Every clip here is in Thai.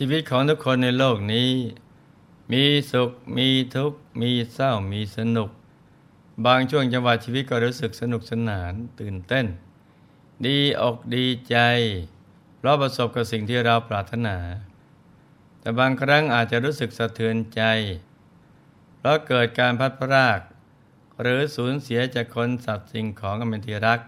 ชีวิตของทุกคนในโลกนี้ มีสุขมีทุกข์ มีเศร้ามีสนุก บางช่วงจังหวะชีวิตก็รู้สึกสนุกสนานตื่นเต้น ดีอกดีใจ เพราะประสบกับสิ่งที่เราปรารถนา แต่บางครั้งอาจจะรู้สึกสะเทือนใจ เพราะเกิดการพัดพราก หรือสูญเสียจากคนสัตว์สิ่งของกันเป็นที่รัก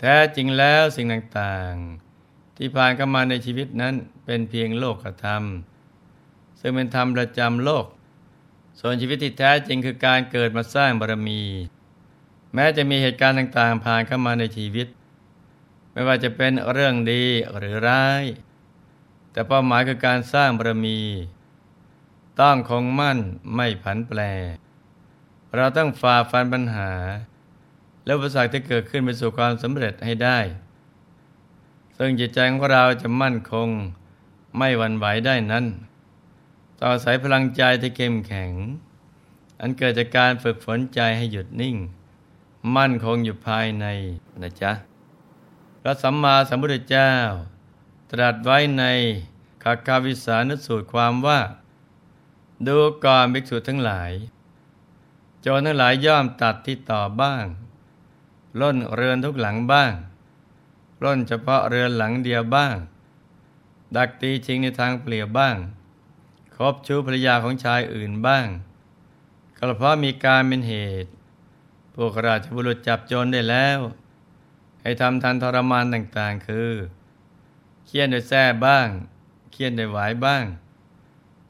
แท้จริงแล้วสิ่งต่างๆ ที่ผ่านเข้ามาในชีวิตนั้น เป็นเพียงโลกธรรม ซึ่งเป็นธรรมประจำโลก ส่วนชีวิตที่แท้จริงคือการเกิดมาสร้างบารมี แม้จะมีเหตุการณ์ต่างๆ ผ่านเข้ามาในชีวิต ไม่ว่าจะเป็นเรื่องดีหรือร้าย แต่เป้าหมายคือการสร้างบารมี ต้องคงมั่นไม่ผันแปร เราต้องฝ่าฟันปัญหา และอุปสรรคที่เกิดขึ้นไปสู่ความสำเร็จให้ได้ซึ่งจิตใจของเราจะมั่นคง ไม่หวั่นไหวได้นั้น ต่อสายพลังใจที่เข้มแข็ง อันเกิดจากการฝึกฝนใจให้หยุดนิ่ง มั่นคงอยู่ภายในนะจ๊ะพระสัมมาสัมพุทธเจ้า ตรัสไว้ในขากาวิสานุสูตรความว่า ดูก่อนภิกษุทั้งหลาย โจรทั้งหลายย่อมตัดที่ต่อบ้าง ล้นเรือนทุกหลังบ้างล้นเฉพาะเรือนหลังเดียวบ้าง ดักตีชิงในทางเปลี่ยวบ้าง คบชู้ภรรยาของชายอื่นบ้างก็เพราะมีการเป็นเหตุ พวกราชบุรุษจับโจรได้แล้ว ให้ทำทันทรมานต่างๆ คือ เคี่ยนด้วยแส้บ้าง เคี่ยนด้วยหวายบ้าง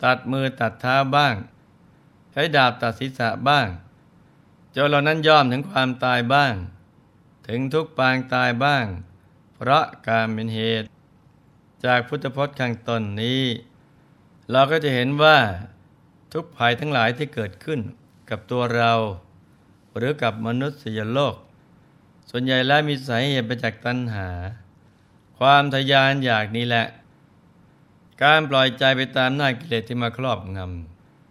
ตัดมือตัดเท้าบ้าง ใช้ดาบตัดศีรษะบ้างจรเหล่านั้นยอมถึงความตายบ้าง ถึงทุกปางตายบ้าง เพราะการเป็นเหตุ จากพุทธพจน์ข้างต้นนี้ เราก็จะเห็นว่าทุกภัยทั้งหลายที่เกิดขึ้นกับตัวเรา หรือกับมนุษยโลก ส่วนใหญ่แล้วมีสาเหตุมาจากตัณหา ความทยานอยากนี้แหละ การปล่อยใจไปตามหน้ากิเลสที่มาครอบง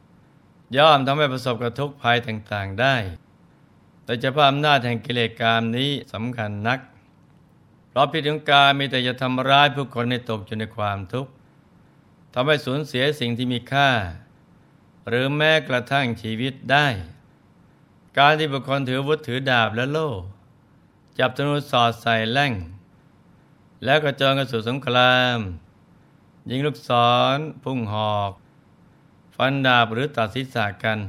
ำย่อมทำให้ประสบกับทุกภัยต่างๆได้ แต่จะพาอำนาจแห่งกิเลสกามนี้สำคัญนัก เพราะพิษของกามมีแต่จะทำร้ายผู้คนในตกอยู่ในความทุกข์ทำให้สูญเสียสิ่งที่มีค่า หรือแม้กระทั่งชีวิตได้ การที่บุคคลถือวุธถือดาบและโล่ จับธนูสอดใส่แล่ง แล้วกระจองกันสู่สงคราม ยิงลูกศร พุ่งหอก ฟันดาบหรือตัดศีรษะกัน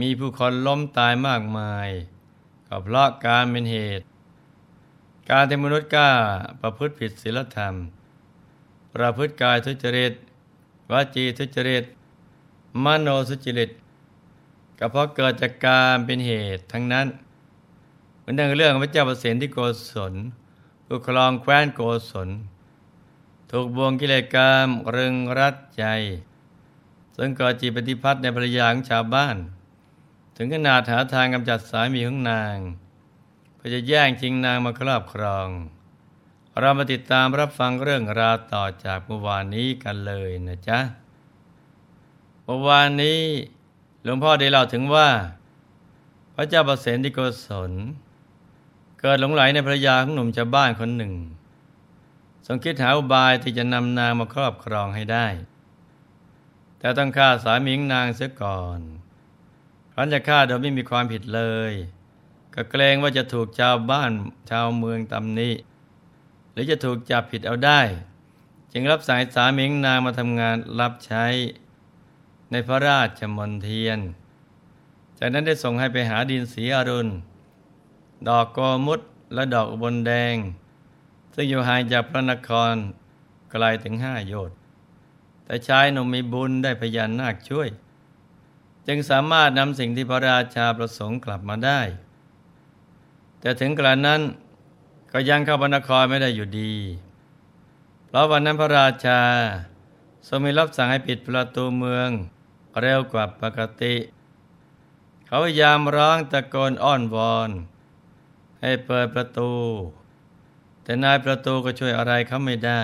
มีผู้คนล้มตายมากมาย ก็เพราะการเป็นเหตุ การที่มนุษย์กล้าประพฤติผิดศีลธรรม ประพฤติกายทุจริตวจีทุจริตมโนสุจริตก็เพราะเกิดจากการเป็นเหตุทั้งนั้นเหมือนดังเรื่องพระเจ้าประสิทธิโกศลผู้ครองแคว้นโกศล ถูกบวงกิเลสกรรมรึงรัดใจ ซึ่งก่อจีปฏิพัฒน์ในภรรยาของชาวบ้าน ถึงขนาดหาทางกำจัดสามีของนาง เพื่อจะแย่งชิงนางมาครอบครอง เรามาติดตามรับฟังเรื่องราวต่อจากเมื่อวานนี้กันเลยนะจ๊ะเมื่อวานนี้หลวงพ่อได้เล่าถึงว่า พระเจ้าประเสนที่โกศล เกิดหลงไหลในภรรยาของหนุ่มชาวบ้านคนหนึ่งทรงคิดหาอุบายที่จะนำนางมาครอบครองให้ได้ แต่ต้องฆ่าสามีงนางเสียก่อนครั้นจะฆ่าโดยไม่มีความผิดเลย ก็เกรงว่าจะถูกชาวบ้านชาวเมืองตำหนิหรือจะถูกจับผิดเอาได้ จึงรับสายสามีนางมาทำงานรับใช้ในพระราชมนเทียน จากนั้นได้ส่งให้ไปหาดินสีอรุณ ดอกกอมุดและดอกบนแดง ซึ่งอยู่ห่างจากพระนครไกลถึงห้าโยชน์แต่ชายหนุ่มมีบุญได้พยานนาคช่วย จึงสามารถนำสิ่งที่พระราชาประสงค์กลับมาได้ แต่ถึงกระนั้นก็ยังเข้าพระนครไม่ได้อยู่ดี เพราะวันนั้นพระราชาทรงมีรับสั่งให้ปิดประตูเมืองเร็วกว่าปกติ เขาพยายามร้องตะโกนอ้อนวอน ให้เปิดประตู แต่นายประตูก็ช่วยอะไรเขาไม่ได้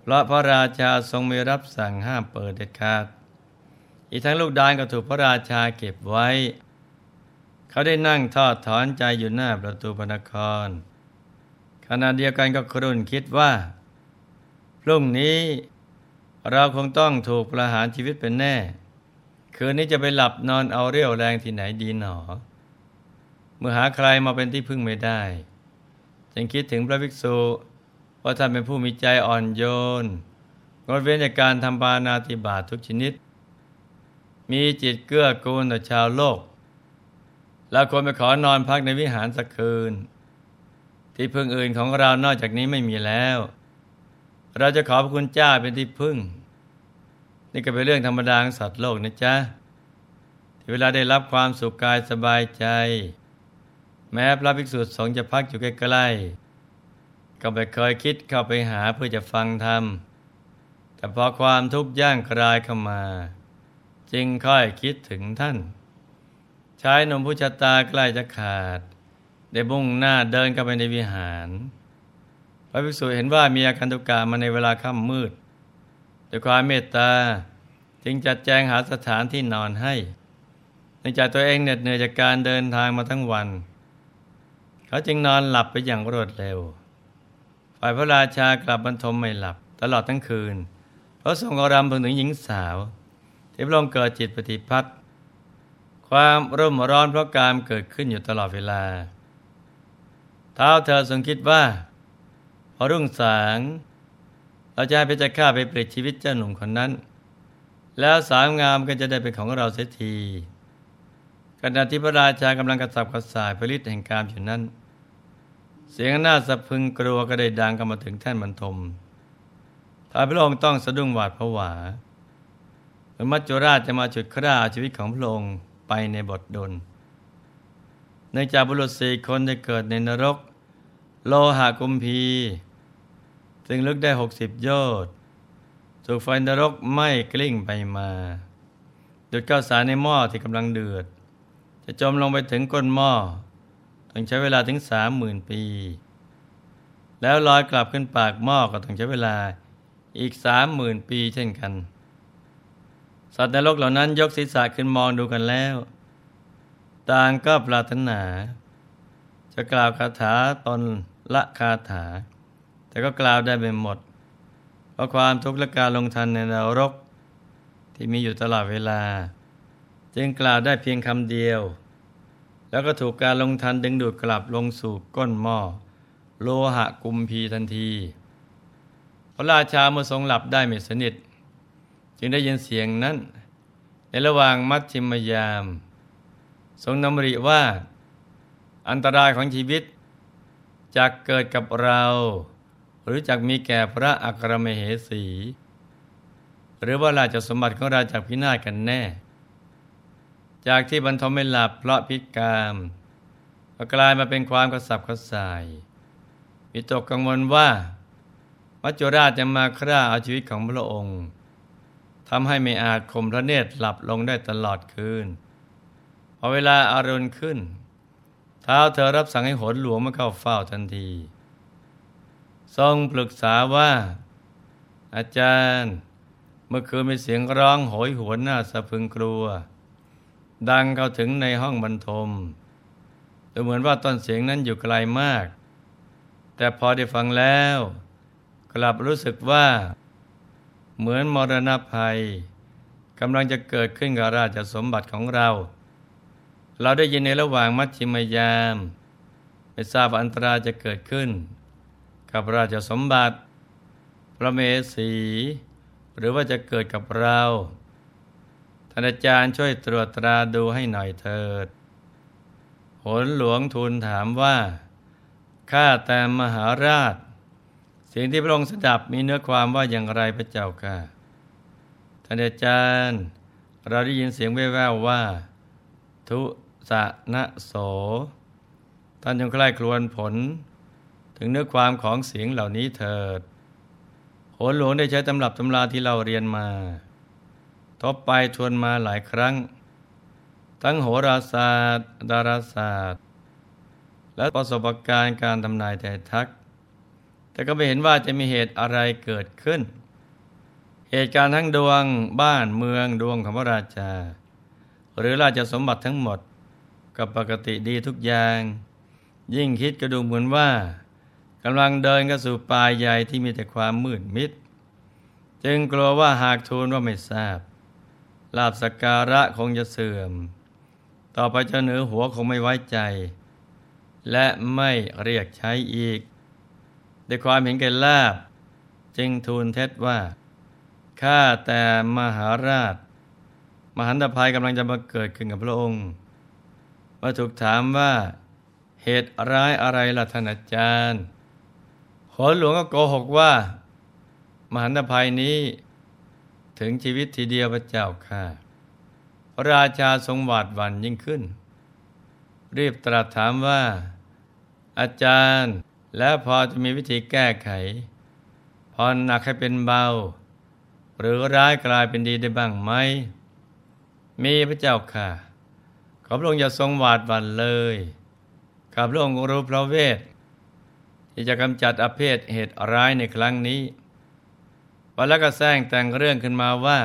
เพราะพระราชาทรงมีรับสั่งห้ามเปิดเด็ดขาด อีกทั้งลูกดานก็ถูกพระราชาเก็บไว้ เขาได้นั่งทอดถอนใจอยู่หน้าประตูพระนครขณะเดียวกันก็ครุ่นคิดว่า พรุ่งนี้เราคงต้องถูกประหารชีวิตเป็นแน่ คืนนี้จะไปหลับนอนเอาเรี่ยวแรงที่ไหนดีหนอ เมื่อหาใครมาเป็นที่พึ่งไม่ได้ จึงคิดถึงพระภิกษุว่าท่านเป็นผู้มีใจอ่อนโยนงดเว้นจากการทำปานาติบาตทุกชนิด มีจิตเกื้อกูลต่อชาวโลก เราควรไปขอนอนพักในวิหารสักคืน ที่พึ่งอื่นของเรานอกจากนี้ไม่มีแล้ว เราจะขอพระคุณเจ้าเป็นที่พึ่ง นี่ก็เป็นเรื่องธรรมดาของสัตว์โลกนะจ๊ะที่เวลาได้รับความสุขกายสบายใจ แม้พระภิกษุสงฆ์จะพักอยู่ใกล้ๆก็ไม่เคยคิดเข้าไปหาเพื่อจะฟังธรรมแต่พอความทุกข์ย่างกรายเข้ามา จึงค่อยคิดถึงท่าน ชายหนุ่มผู้ชะตาใกล้จะขาด ได้บุ่งหน้าเดินเข้าไปในวิหาร พระภิกษุเห็นว่ามีอาคันตุกามาในเวลาค่ำมืด ด้วยความเมตตาจึงจัดแจงหาสถานที่นอนให้เนื่องจากตัวเองเหน็ดเหนื่อยจากการเดินทางมาทั้งวัน เขาจึงนอนหลับไปอย่างรวดเร็ว ฝ่ายพระราชากลับบรรทมไม่หลับตลอดทั้งคืน เพราะทรงอารมณ์ถึงหญิงสาว ที่พระองค์เกิดจิตปฏิพัทธ ความร่มร้อนเพราะกามเกิดขึ้นอยู่ตลอดเวลา เท้าเธอทรงคิดว่า พอรุ่งสางเราจะให้พระเจ้าข้าไปเปลี่ยนชีวิตเจ้าหนุ่มคนนั้น แล้วสาวงามก็จะได้เป็นของเราเสียทีขณะที่พระราชากำลังกระสับกระส่ายผลิตแห่งกามอยู่นั้น เสียงหน้าสะพึงกลัวก็ได้ดังกันมาถึงแท่นบรรทมท้าพระองค์ต้องสะดุ้งหวาดผวาเมือนมัจจุราชจะมาจุดฆ่าชีวิตของพระองค์ ไปในบทดลเนื่องจากบุรุษสี่คนได้เกิดในนรก โลหะกุมพี ซึ่งลึกได้หกสิบโยชน์ถูกไฟนรกไม้กลิ้งไปมาดุดก้าวสารในหม้อที่กำลังเดือด จะจมลงไปถึงก้นหม้อต้องใช้เวลาถึงสามหมื่นปี แล้วลอยกลับขึ้นปากหม้อก็ต้องใช้เวลาอีกสามหมื่นปีเช่นกัน สัตว์ในโลกเหล่านั้นยกศีรษะขึ้นมองดูกันแล้ว ต่างก็ปรารถนา จะกล่าวคาถาตนละคาถา แต่ก็กล่าวได้ไม่หมด เพราะความทุกข์และการลงทันในนรก ที่มีอยู่ตลอดเวลา จึงกล่าวได้เพียงคำเดียว แล้วก็ถูกการลงทันดึงดูดกลับลงสู่ก้นหม้อโลหะกุมพีทันที พระราชาเมื่อทรงหลับได้ไม่สนิท จึงได้ยินเสียงนั้น ในระหว่างมัชชิมยาม ทรงนำริว่า อันตรายของชีวิตจะเกิดกับเรา หรือจะมีแก่พระอัครมเหสี หรือว่าราชสมบัติของเราจากพินาศกันแน่ จากที่บรรทมไม่หลับเพราะพิกามก็กลายมาเป็นความกระสับกระส่ายมีตกกังวลว่ามัจจุราชจะมาฆ่าเอาชีวิตของพระองค์ ทำให้ไม่อาจข่มพระเนตรหลับลงได้ตลอดคืน พอเวลาอารุณขึ้น เท้าเธอรับสั่งให้หนหลวงมาเข้าเฝ้าทันที ทรงปรึกษาว่า อาจารย์ เมื่อคืนมีเสียงร้องโหยหวนหน้าสะพึงกลัว ดังเข้าถึงในห้องบรรทมดูเหมือนว่าต้นเสียงนั้นอยู่ไกลมาก แต่พอได้ฟังแล้ว กลับรู้สึกว่า เหมือนมรณภัยกำลังจะเกิดขึ้นกับราชสมบัติของเรา เราได้ยินในระหว่างมัชชิมยาม ไม่ทราบอันตรายจะเกิดขึ้น กับราชสมบัติ พระเมสี หรือว่าจะเกิดกับเราท่านอาจารย์ช่วยตรวจตราดูให้หน่อยเถิดหนหลวงทูลถามว่า ข้าแต่มหาราช เสียงที่พระองค์สดับมีเนื้อความว่าอย่างไรพระเจ้าค่ะท่านอาจารย์ เราได้ยินเสียงแว่วๆว่า ทุสะนะโสท่านจงใคร่ครวญผล ถึงเนื้อความของเสียงเหล่านี้เถิดโหนหลวงได้ใช้ตำรับตำราที่เราเรียนมา ทบไปทวนมาหลายครั้ง ทั้งโหราศาสตร์ ดาราศาสตร์ และประสบการณ์การทำนายแต่ทัก แต่ก็ไม่เห็นว่าจะมีเหตุอะไรเกิดขึ้น เหตุการณ์ทั้งดวงบ้านเมืองดวงของพระราชา หรือราชสมบัติทั้งหมดก็ปกติดีทุกอย่าง ยิ่งคิดก็ดูเหมือนว่ากำลังเดินกระสู่ปลายใหญ่ที่มีแต่ความมืดมิด จึงกลัวว่าหากทูลว่าไม่ทราบลาบสการะคงจะเสื่อม ต่อไปเจ้าเหนือหัวคงไม่ไว้ใจ และไม่เรียกใช้อีก ด้วยความเห็นแก่ลาบ จึงทูลเท็จว่า ข้าแต่มหาราช มหันตภัยกำลังจะมาเกิดขึ้นกับพระองค์เมื่อถูกถามว่า เหตุร้ายอะไรล่ะท่านอาจารย์หนหลวงก็โกหกว่า มหันตภัยนี้ถึงชีวิตทีเดียวพระเจ้าค่ะพระราชาทรงหวาดหวั่นยิ่งขึ้น รีบตรัสถามว่า อาจารย์ แล้วพอจะมีวิธีแก้ไขพอหนักให้เป็นเบา หรือร้ายกลายเป็นดีได้บ้างไหม มีพระเจ้าค่ะ ขอพระองค์อย่าทรงหวาดหวั่นเลยข้าพระองค์รู้พระเวท ที่จะกำจัดอเพศเหตุร้ายในครั้งนี้วันแล้วก็แซงแต่งเรื่องขึ้นมาว่า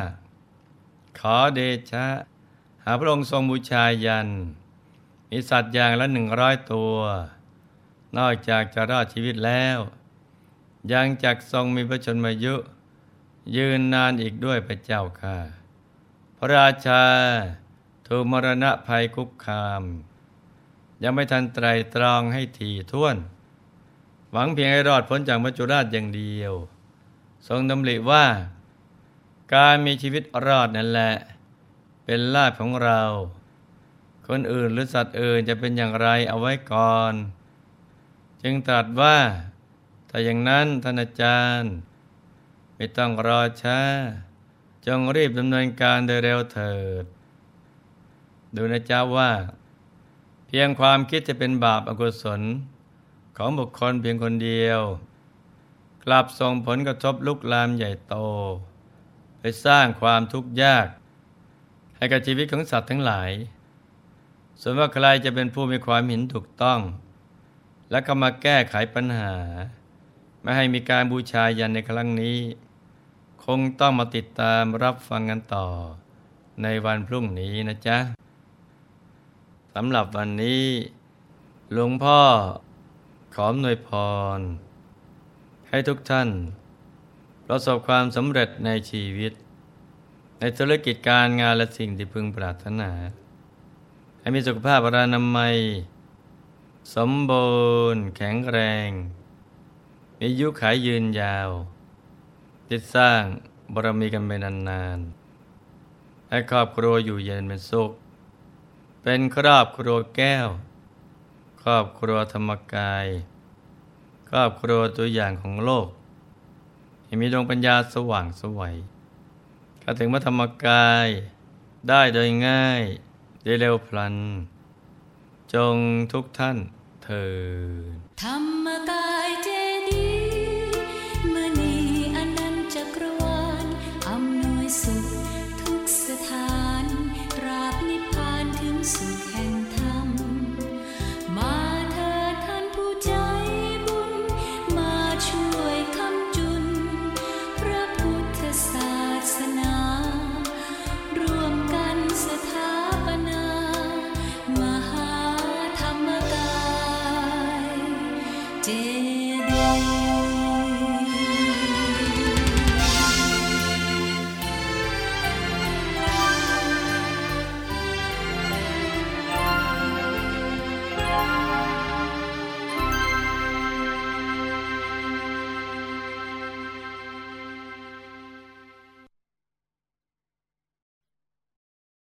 ขอเดชะ หาพระองค์ทรงบูชายัน มีสัตว์อย่างละหนึ่งร้อยตัว นอกจากจะรอดชีวิตแล้ว ยังจักทรงมีพระชนมายุ ยืนนานอีกด้วยพระเจ้าค่ะ พระราชาถูกมรณะภัยคุกคาม ยังไม่ทันไตรตรองให้ถี่ถ้วน หวังเพียงให้รอดพ้นจากมัจจุราชอย่างเดียว ทรงดำริว่า การมีชีวิตรอดนั่นแหละ เป็นลาภของเรา คนอื่นหรือสัตว์อื่นจะเป็นอย่างไรเอาไว้ก่อน จึงตรัสว่าถ้าอย่างนั้นท่านอาจารย์ ไม่ต้องรอช้า จงรีบดำเนินการโดยเร็วเถิด ดูนะเจ้าว่า เพียงความคิดจะเป็นบาปอกุศล ของบุคคลเพียงคนเดียว กลับส่งผลกระทบลุกลามใหญ่โต ไปสร้างความทุกข์ยาก ให้กับชีวิตของสัตว์ทั้งหลาย ส่วนว่าใครจะเป็นผู้มีความเห็นถูกต้อง แล้วก็มาแก้ไขปัญหา ไม่ให้มีการบูชายันในครั้งนี้ คงต้องมาติดตามรับฟังกันต่อ ในวันพรุ่งนี้นะจ๊ะสำหรับวันนี้หลวงพ่อขอหน่วยพร ให้ทุกท่าน ประสบความสำเร็จในชีวิต ในธุรกิจการงานและสิ่งที่พึงปรารถนา ให้มีสุขภาพรานามัย สมบูรณ์ แข็งแรง มีอายุขายยืนยาวจิตสร้างบารมีกันไปนานๆให้ครอบครัวอยู่เย็นเป็นสุข เป็นครอบครัวแก้ว ครอบครัวธรรมกาย ครอบครัวตัวอย่างของโลกให้มีดวงปัญญาสว่างสวัยเข้าถึงพระธรรมกายได้โดยง่ายได้เร็วพลัน จงทุกท่านเถิดธรรมกายเจดีมณีอนันจักรวาลอำนวยสุขทุกสถานราบนิพพานถึงสุข